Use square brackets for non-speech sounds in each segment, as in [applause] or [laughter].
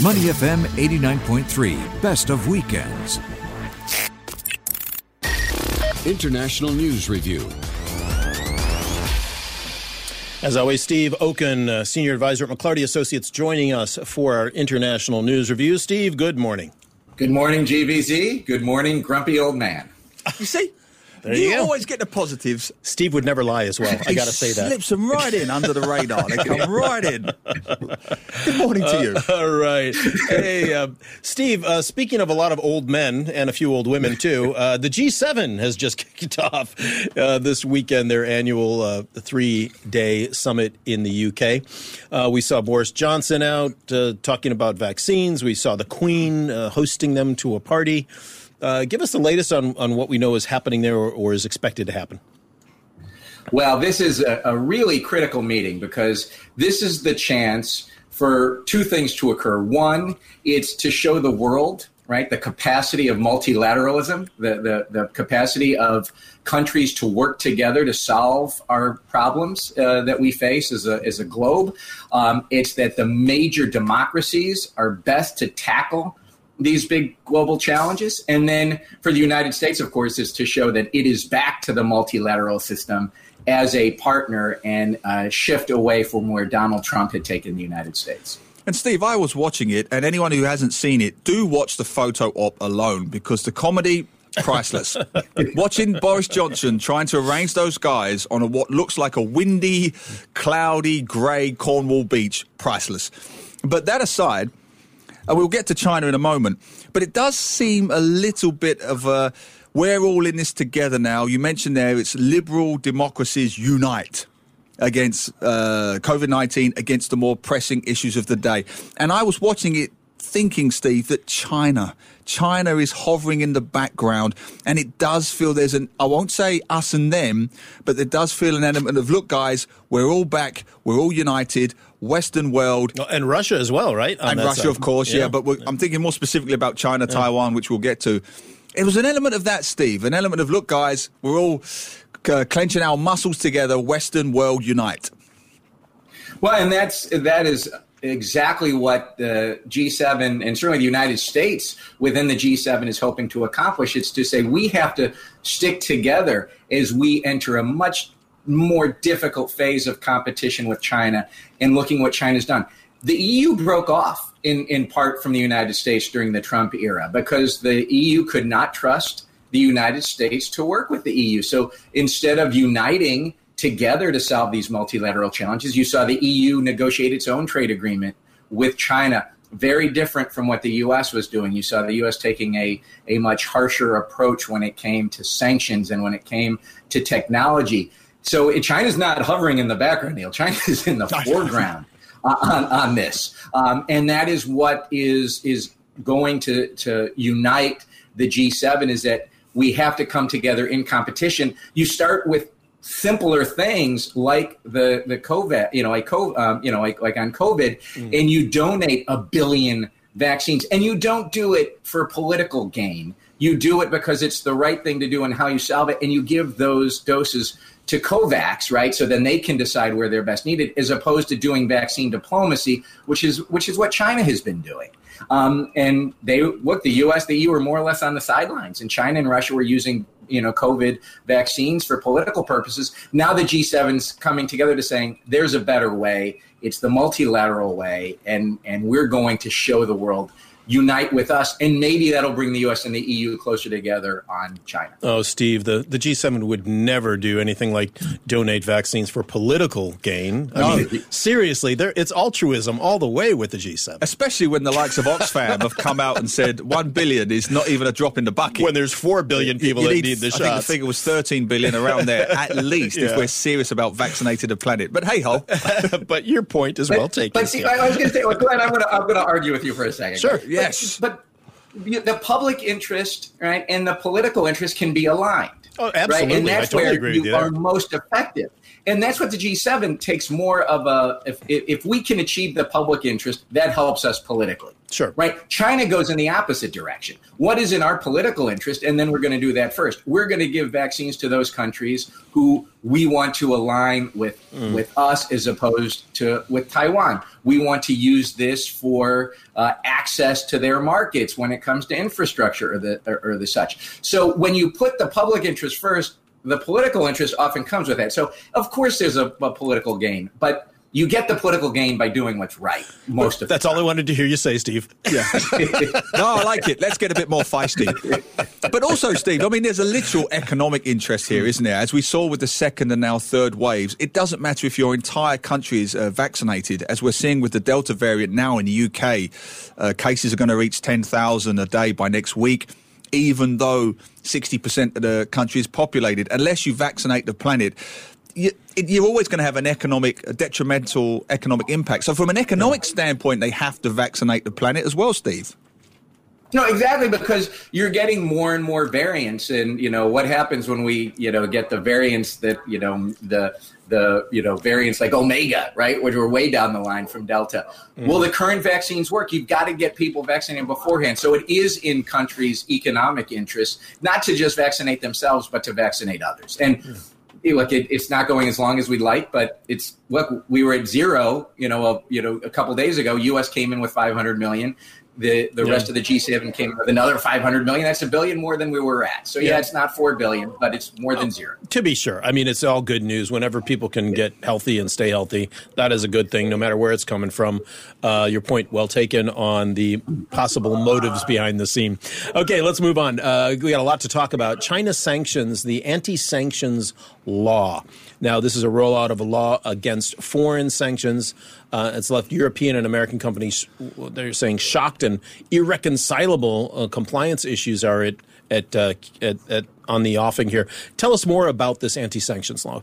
Money FM 89.3, best of weekends. International News Review. As always, Steve Okun, uh, Senior Advisor at McLarty Associates, joining us for our International News Review. Steve, good morning. Good morning, GVZ. Good morning, grumpy old man. You see? There you go. always get the positives. Steve would never lie as well. I got to say that. Slips them right in under the radar. They come [laughs] right in. Good morning to you. All right. Hey, uh, Steve, uh, speaking of a lot of old men and a few old women, too, uh, the G7 has just [laughs] kicked off uh, this weekend their annual uh, three day summit in the UK. Uh, we saw Boris Johnson out talking about vaccines. We saw the Queen hosting them to a party. Uh, give us the latest on, on what we know is happening there or, or is expected to happen. Well, this is a, a, really critical meeting because this is the chance for two things to occur. One, it's to show the world, right, the capacity of multilateralism, the, the, the capacity of countries to work together to solve our problems uh, that we face as a, as a globe. Um, it's that the major democracies are best to tackle these big global challenges. And then for the United States, of course, is to show that it is back to the multilateral system as a partner and uh, shift away from where Donald Trump had taken the United States. And Steve, I was watching it, and anyone who hasn't seen it, do watch the photo op alone because the comedy priceless. [laughs] Watching Boris Johnson trying to arrange those guys on a, what looks like a windy, cloudy, grey Cornwall beach, priceless. But that aside, and we'll get to China in a moment. But it does seem a little bit of a we're all in this together now. You mentioned there it's liberal democracies unite against uh, COVID 19, against the more pressing issues of the day. And I was watching it thinking, Steve, that China, China is hovering in the background, and it does feel there's an, I won't say us and them, but there does feel an element of, look, guys, we're all back, we're all united, Western world. Oh, and Russia as well, right? On and Russia, side. of course, yeah, yeah but I'm thinking more specifically about China, yeah. Taiwan, which we'll get to. It was an element of that, Steve, an element of, look, guys, we're all uh, clenching our muscles together, Western world unite. Well, and that's that is exactly what the G7 and certainly the United States within the G7 is hoping to accomplish. It's to say we have to stick together as we enter a much more difficult phase of competition with China and looking what China's done. The EU broke off in, in part from the United States during the Trump era because the EU could not trust the United States to work with the EU. So instead of uniting together to solve these multilateral challenges. You saw the EU negotiate its own trade agreement with China, very different from what the US was doing. You saw the US taking a, a much harsher approach when it came to sanctions and when it came to technology. So it, China's not hovering in the background, Neil. China is in the [laughs] foreground on, on this. Um, and that is what is, is going to, to unite the G7 is that we have to come together in competition. You start with simpler things like the the COVID, you know, like COVID, um, you know, like like on COVID, mm. and you donate a billion vaccines, and you don't do it for political gain. You do it because it's the right thing to do and how you solve it, and you give those doses to COVAX, right? So then they can decide where they're best needed, as opposed to doing vaccine diplomacy, which is which is what China has been doing. Um, and they look, the U.S., the EU were more or less on the sidelines, and China and Russia were using you know COVID vaccines for political purposes. Now the G7's coming together to saying there's a better way. It's the multilateral way, and and we're going to show the world unite with us, and maybe that'll bring the U.S. and the EU closer together on China. Oh, Steve, the, the G7 would never do anything like donate vaccines for political gain. I no. mean, seriously, it's altruism all the way with the G7. Especially when the likes of Oxfam have come out and said one billion is not even a drop in the bucket. When there's four billion people you that need, need the shot. I think the figure was 13 billion around there, at [laughs] least, yeah. if we're serious about vaccinating the planet. But hey ho. [laughs] but your point is but, well taken. But see, I was going to say, well, Glenn, I'm going to I'm going to argue with you for a second. Sure. Yes. But, but the public interest, right, and the political interest can be aligned. Oh, absolutely. Right? And that's totally where you, you are most effective. And that's what the G7 takes more of a. If, if we can achieve the public interest, that helps us politically. Sure. Right? China goes in the opposite direction. What is in our political interest? And then we're going to do that first. We're going to give vaccines to those countries who we want to align with mm. with us as opposed to with Taiwan. We want to use this for uh, access to their markets when it comes to infrastructure or the or, or the such. So when you put the public interest first, the political interest often comes with that. So, of course, there's a, a political gain, but you get the political gain by doing what's right most of that's all i wanted to hear you say steve. Yeah. [laughs] No i like it. Let's get a bit more feisty. But also steve i mean there's a literal economic interest here isn't there? As we saw with the second and now third waves it doesn't matter if your entire country is uh, vaccinated. As we're seeing with the delta variant now in the uk uh, cases are going to reach 10000 a day by next week even though 60% of the country is populated. Unless you vaccinate the planet, you, are always going to have an economic, detrimental economic impact. So, from an economic standpoint, they have to vaccinate the planet as well, Steve. No, exactly, because you're getting more and more variants, and you know what happens when we, you know, get the variants that you know the the you know variants like Omega, right, which were way down the line from Delta. Mm-hmm. Will the current vaccines work? You've got to get people vaccinated beforehand. So it is in countries' economic interest not to just vaccinate themselves, but to vaccinate others. And mm-hmm. Look, it, it's not going as long as we'd like, but it's look. We were at zero, you know, a, you know, a couple days ago. U.S. came in with 500 million the the yeah. rest of the G7 came with another 500 million. That's a billion more than we were at. So yeah, yeah it's not 4 billion, but it's more than zero. To be sure. I mean, it's all good news. Whenever people can get healthy and stay healthy, that is a good thing, no matter where it's coming from. Uh, your point well taken on the possible motives behind the scene. Okay, let's move on. Uh, we got a lot to talk about. China sanctions, the anti-sanctions law. Now, this is a rollout of a law against foreign sanctions. Uh, it's left European and American companies, they're saying, shocked and irreconcilable uh, compliance issues are at, at, uh, at, at, on the offing here. Tell us more about this anti sanctions law.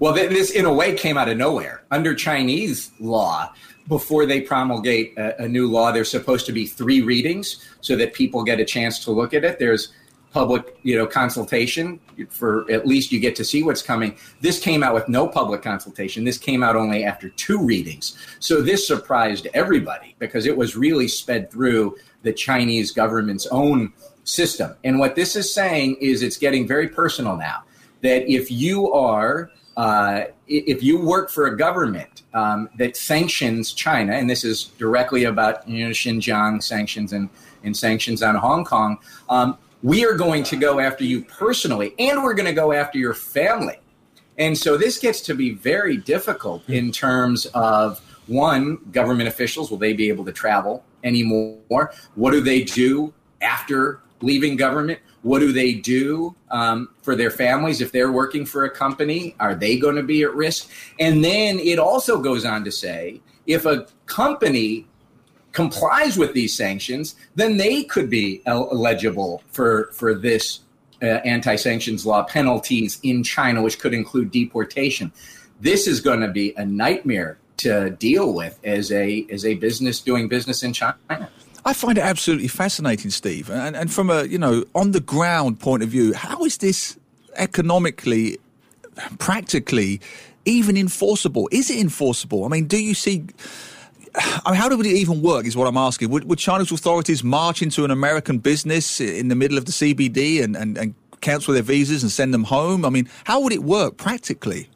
Well, this, in a way, came out of nowhere. Under Chinese law, before they promulgate a, a, new law, there's supposed to be three readings so that people get a chance to look at it. There's public you know consultation for at least you get to see what's coming. This came out with no public consultation. This came out only after two readings. So this surprised everybody because it was really sped through the chinese government's own system. And what this is saying is it's getting very personal now that if you are uh, if you work for a government um, that sanctions China, and this is directly about you know, Xinjiang sanctions and, and sanctions on Hong Kong, um, we are going to go after you personally and we're going to go after your family. And so this gets to be very difficult in terms of one, government officials, will they be able to travel anymore? What do they do after leaving government? What do they do um, for their families if they're working for a company? Are they going to be at risk? And then it also goes on to say if a company complies with these sanctions, then they could be eligible for for this uh, anti-sanctions law penalties in China, which could include deportation. This is going to be a nightmare to deal with as a as a business doing business in China. I find it absolutely fascinating, Steve. And, and from a you know on the ground point of view, how is this economically, practically, even enforceable? Is it enforceable? I mean, do you see? I mean, how would it even work? Is what I'm asking. Would, would China's authorities march into an American business in the middle of the CBD and, and, and cancel their visas and send them home? I mean, how would it work practically?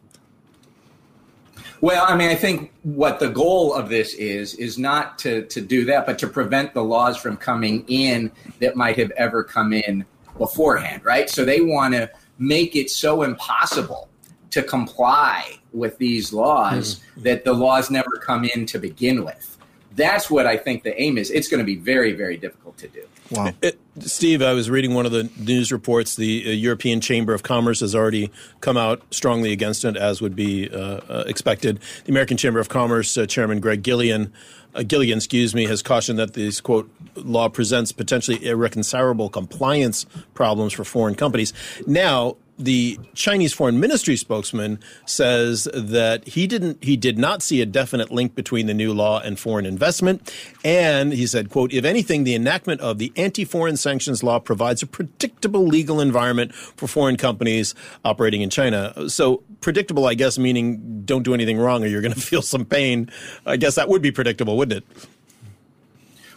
Well, I mean, I think what the goal of this is is not to to do that, but to prevent the laws from coming in that might have ever come in beforehand, right? So they want to make it so impossible to comply with these laws mm-hmm. that the laws never come in to begin with. That's what I think the aim is. It's going to be very, very difficult to do. Wow. It, Steve, I was reading one of the news reports. The uh, European Chamber of Commerce has already come out strongly against it, as would be uh, uh, expected. The American Chamber of Commerce uh, Chairman Greg Gillian, uh, Gilligan, excuse me, has cautioned that this quote law presents potentially irreconcilable compliance problems for foreign companies. Now, the Chinese foreign ministry spokesman says that he didn't he did not see a definite link between the new law and foreign investment. And he said quote if anything the enactment of the anti-foreign sanctions law provides a predictable legal environment for foreign companies operating in China. So predictable I guess meaning don't do anything wrong or you're going [laughs] to feel some pain. I guess that would be predictable wouldn't it?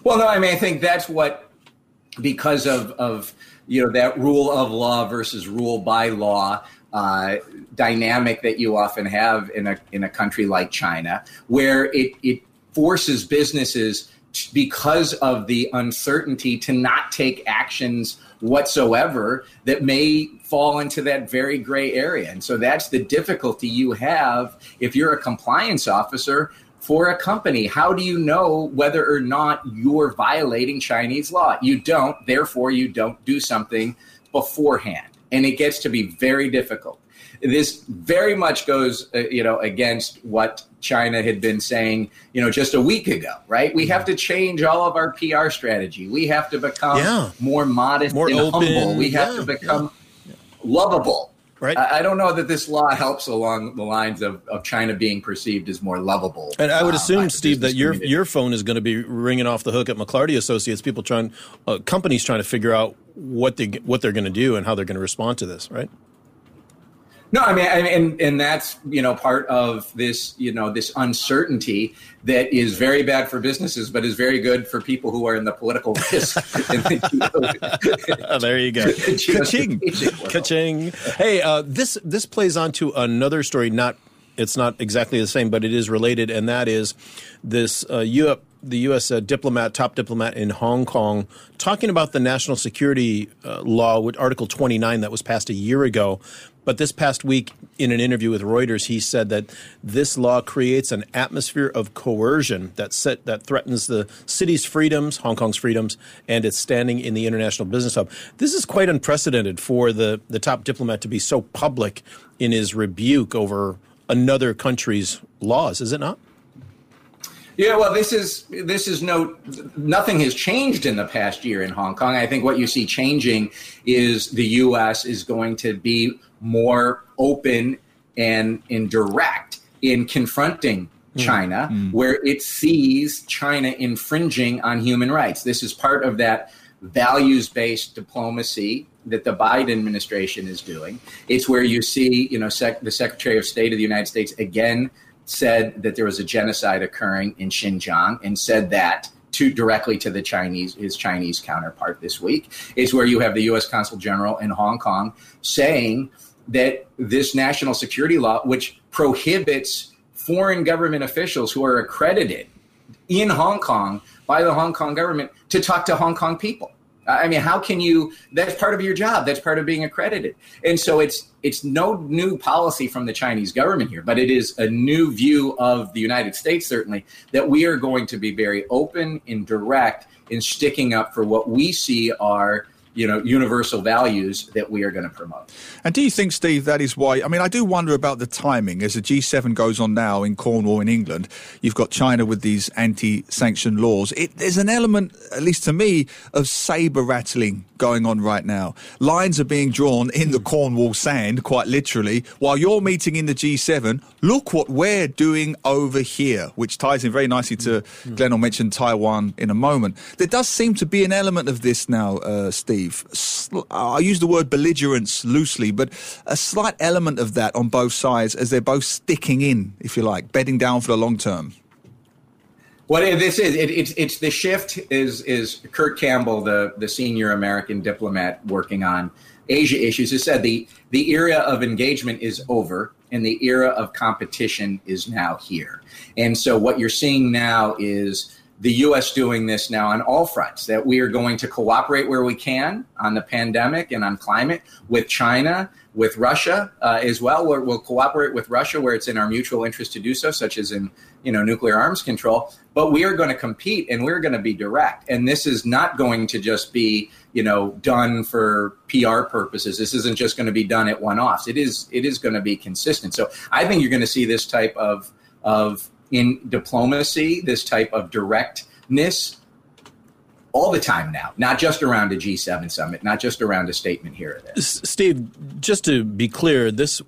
Well no I mean I think that's what because of of you know that rule of law versus rule by law uh, dynamic that you often have in a in a country like China, where it it forces businesses t- because of the uncertainty to not take actions whatsoever that may fall into that very gray area. And so that's the difficulty you have if you're a compliance officer for a company. How do you know whether or not you're violating Chinese law? You don't, therefore, you don't do something beforehand. And it gets to be very difficult. This very much goes, uh, you know, against what China had been saying, you know, just a week ago, right? We have to change all of our PR strategy. We have to become Yeah. more modest More and open. humble. We have Yeah, to become lovable. Right. I, I don't know that this law helps along the lines of, of China being perceived as more lovable. And I would uh, assume, Steve, that your community. your phone is going to be ringing off the hook at McLarty Associates. People trying, uh, companies trying to figure out what they what they're going to do and how they're going to respond to this, right? No, I mean, I mean, and and that's you know part of this you know this uncertainty that is very bad for businesses, but is very good for people who are in the political [laughs] risk. in the Oh, there you go. [laughs] Ka-ching. Ka-ching. Hey, uh, this this plays on to another story. Not it's not exactly the same, but it is related, and that is this uh, U- the U.S. Uh, diplomat, top diplomat in Hong Kong, talking about the national security uh, law with Article 29 that was passed a year ago. But this past week, in an interview with Reuters, he said that this law creates an atmosphere of coercion that set, that threatens the city's freedoms, Hong Kong's freedoms, and its standing in the international business hub. This is quite unprecedented for the, the top diplomat to be so public in his rebuke over another country's laws, is it not? Yeah, well, this is this is no nothing has changed in the past year in Hong Kong. I think what you see changing is the U.S. is going to be more open and and direct in confronting mm. China, mm. where it sees China infringing on human rights. This is part of that values based diplomacy that the Biden administration is doing. It's where you see, you know, sec- the Secretary of State of the United States again said that there was a genocide occurring in Xinjiang and said that to directly to the Chinese his Chinese counterpart this week. is where you have the US Consul General in Hong Kong saying that this national security law which prohibits foreign government officials who are accredited in Hong Kong by the Hong Kong government to talk to Hong Kong people. I mean, how can you? That's part of your job. That's part of being accredited. And so it's it's no new policy from the Chinese government here, but it is a new view of the United States certainly that we are going to be very open and direct in sticking up for what we see are you know universal values that we are going to promote. And do you think, Steve, that is why? I mean, I do wonder about the timing as the G7 goes on now in Cornwall in England. You've got China with these anti sanction laws. It, there's an element, at least to me, of saber rattling going on right now. Lines are being drawn in the Cornwall sand, quite literally, while you're meeting in the G7. Look what we're doing over here, which ties in very nicely to Glenn will mention Taiwan in a moment. There does seem to be an element of this now, uh, Steve. Sl- uh, I use the word belligerence loosely, but a slight element of that on both sides as they're both sticking in, if you like, bedding down for the long term. What this is, it, it's it's the shift is is Kurt Campbell, the the senior American diplomat working on Asia issues, has said the the era of engagement is over and the era of competition is now here. And so what you're seeing now is the U.S. doing this now on all fronts. That we are going to cooperate where we can on the pandemic and on climate with China, with Russia uh, as well. We're, we'll cooperate with Russia where it's in our mutual interest to do so, such as in you know nuclear arms control. But we are going to compete and we're going to be direct. And this is not going to just be you know done for PR purposes. This isn't just going to be done at one offs. It is it is going to be consistent. So I think you're going to see this type of of in diplomacy, this type of directness all the time now, not just around a G7 summit, not just around a statement here or there. Steve, just to be clear, this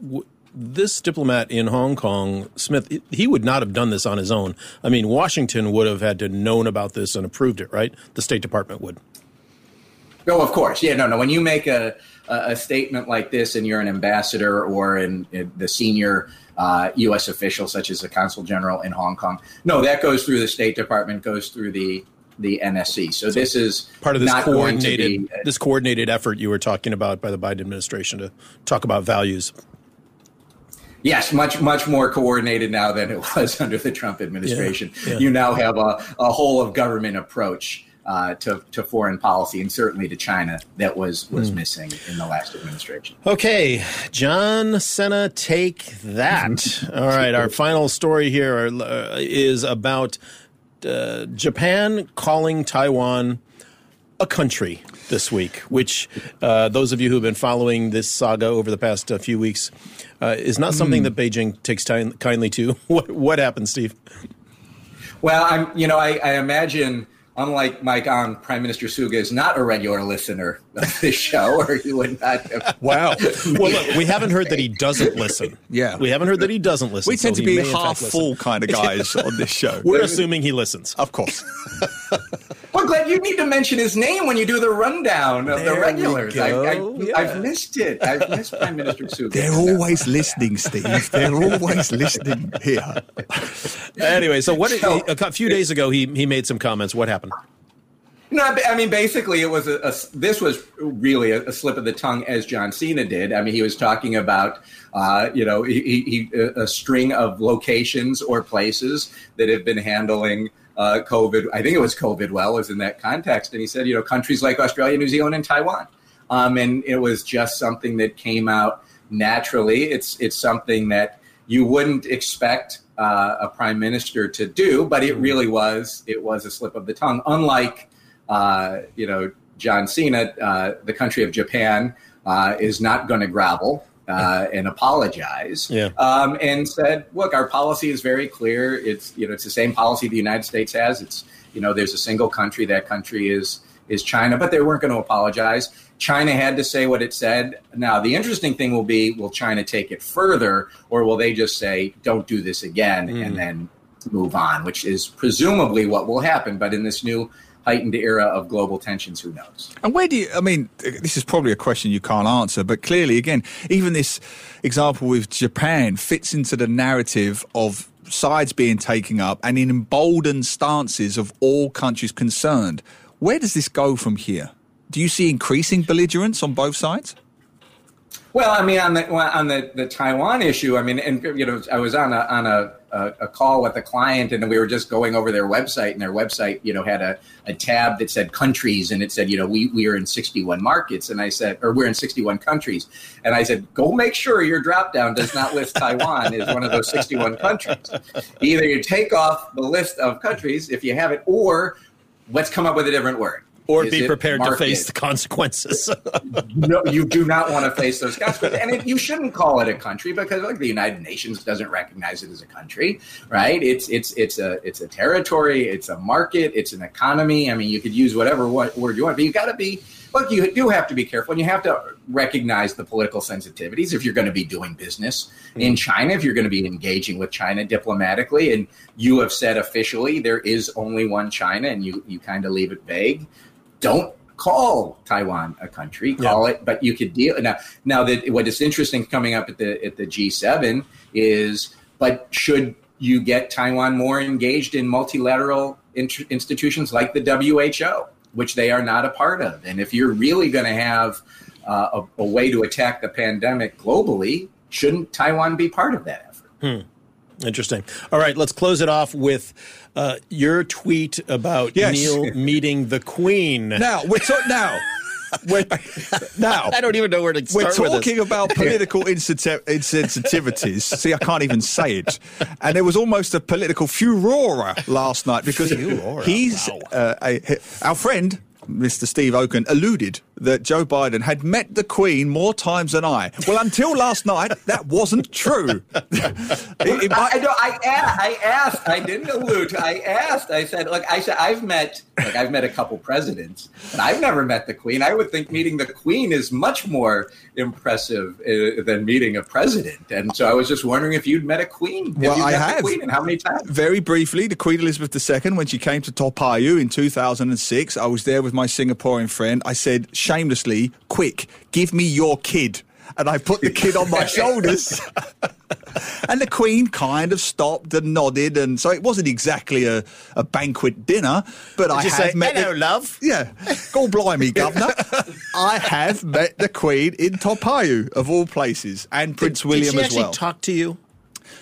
this diplomat in Hong Kong, Smith, he would not have done this on his own. I mean, Washington would have had to known about this and approved it, right? The State Department would. No, of course. Yeah, no, no. When you make a a statement like this and you're an ambassador or in, in the senior uh, U.S. official, such as the consul general in Hong Kong, no, that goes through the State Department, goes through the the NSC. So, so this is part of this coordinated be, uh, this coordinated effort you were talking about by the Biden administration to talk about values. Yes, much much more coordinated now than it [laughs] was under the Trump administration. Yeah, yeah. You now have a, a whole of government approach uh, to, to foreign policy and certainly to China that was was mm. missing in the last administration. Okay, John Cena, take that. [laughs] All right, our final story here uh, about uh, Japan calling Taiwan a country this week, which uh, those of you who have been following this saga over the past uh, few weeks uh, is not something mm. that Beijing takes time, kindly to. [laughs] What, what happened, Steve? Well, I'm, you know, I, I imagine unlike Mike on, Prime Minister Suga is not a regular listener of this show, or he would not have. [laughs] Wow. well, look, we haven't heard that he doesn't listen. Yeah. We haven't heard that he doesn't listen. We tend so to be half full kind of guys on this show. [laughs] We're assuming he listens. Of course. [laughs] well, Glad you need to mention his name when you do the rundown of there the regulars. I, have yeah. missed it. I've missed Prime Minister [laughs] Suga. They're always listening, Steve. They're always listening here. anyway, so what? So, a few days ago, he he made some comments. What happened? No, I mean basically it was a, a this was really a, a, slip of the tongue as John Cena did. I mean he was talking about uh, you know he, he, a string of locations or places that have been handling uh, COVID. I think it was COVID well was in that context, and he said you know countries like Australia, New Zealand, and Taiwan, um, and it was just something that came out naturally. It's it's something that you wouldn't expect uh, a prime minister to do, but it really was it was a slip of the tongue. Unlike uh, you know, John Cena, uh, the country of Japan, uh, is not going to gravel uh, and apologize. Yeah. Um, and said, look, our policy is very clear. It's you know it's the same policy the United States has. It's you know there's a single country. That country is is China, but they weren't going to apologize. China had to say what it said. Now the interesting thing will be, will China take it further, or will they just say, don't do this again, mm. and then move on? Which is presumably what will happen. But in this new heightened era of global tensions, who knows? And where do you, I mean, this is probably a question you can't answer, but clearly, again, even this example with Japan fits into the narrative of sides being taken up and in emboldened stances of all countries concerned. Where does this go from here? Do you see increasing belligerence on both sides? Well, I mean, on the on the, the Taiwan issue, I mean, and you know, I was on a on a, a, a, call with a client, and we were just going over their website, and their website, you know, had a, a tab that said countries, and it said, you know, we we are in sixty one markets, and I said, or we're in sixty one countries, and I said, go make sure your drop down does not list Taiwan as one of those sixty one countries. Either you take off the list of countries if you have it, or let's come up with a different word or be prepared to face the consequences. [laughs] no, you do not want to face those consequences, and it, you shouldn't call it a country because, like, the United Nations doesn't recognize it as a country, right? It's it's it's a it's a territory, it's a market, it's an economy. I mean, you could use whatever word you want, but you got to be. Look, you do have to be careful, and you have to recognize the political sensitivities if you're going to be doing business mm-hmm. in China, if you're going to be engaging with China diplomatically, and you have said officially there is only one China, and you you kind of leave it vague don't call Taiwan a country. Call yeah. it, but you could deal now. Now that what is interesting coming up at the at the G7 is, but should you get Taiwan more engaged in multilateral int- institutions like the WHO, which they are not a part of? And if you're really going to have uh, a, a, way to attack the pandemic globally, shouldn't Taiwan be part of that effort? Hmm. Interesting. All right, let's close it off with uh, your tweet about yes. Neil meeting the Queen. Now we're ta- now. We're, now I don't even know where to start. We're talking about political insensitivities. See, I can't even say it. And there was almost a political furore last night because furore. he's wow. uh, a, our friend Mr. Steve Okun, alluded that Joe Biden had met the Queen more times than I. Well, until last night, that wasn't true. [laughs] It- it might- I, I, I, asked. I didn't allude. to- I asked. I said, "Look, I said I've met, like, I've met a couple presidents, but I've never met the Queen. I would think meeting the Queen is much more impressive uh, than meeting a president." And so I was just wondering if you'd met a Queen. Well, I have. Queen, and how many times? Very briefly, the Queen Elizabeth II, when she came to Toa Payoh in 2006, I was there with my Singaporean friend. I said shamelessly, quick, give me your kid. And I put the kid on my [laughs] shoulders. and the Queen kind of stopped and nodded. And so it wasn't exactly a, a banquet dinner, but I you have say, met. "Hello, the- love"? Yeah. Go blimey, Governor. [laughs] I have met the Queen in Toa Payoh, of all places, and Prince William Did she as well. talk to you?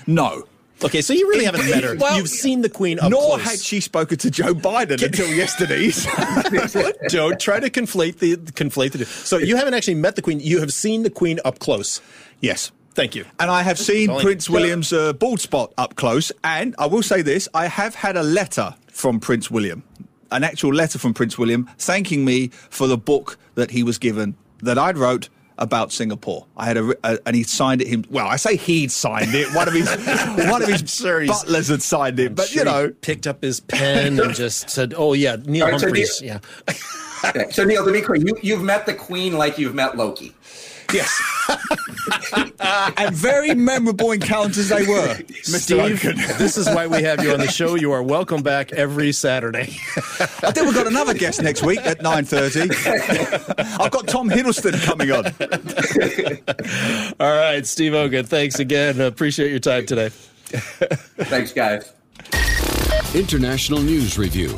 no. Okay, so you really haven't met her. Well, You've seen the Queen up Nor close. had she spoken to Joe Biden until yesterday. [laughs] Don't try to conflate the conflate the two. So you haven't actually met the Queen. You have seen the Queen up close. yes. Thank you. And I have seen. Prince William's uh, bald spot up close. And I will say this I have had a letter from Prince William, an actual letter from Prince William, thanking me for the book that he was given that I'd wrote about Singapore. I had a, a and he signed it him. Well, I say he'd signed it. One of his [laughs] one of his sure he's- butlers had signed it. But Sure you he know, picked up his pen and just said, "Oh yeah, Neil All right, so Neil- yeah. [laughs] Okay, So Neil, to be clear, you, you've met the Queen like you've met Loki. yes. [laughs] and very memorable encounters they were, Mr. Steve, [laughs] this is why we have you on the show. You are welcome back every Saturday. I think we've got another guest next week at 9.30. [laughs] I've got Tom Hiddleston coming on. All right, Steve Okun, thanks again. Appreciate your time today. Thanks, guys. International News Review.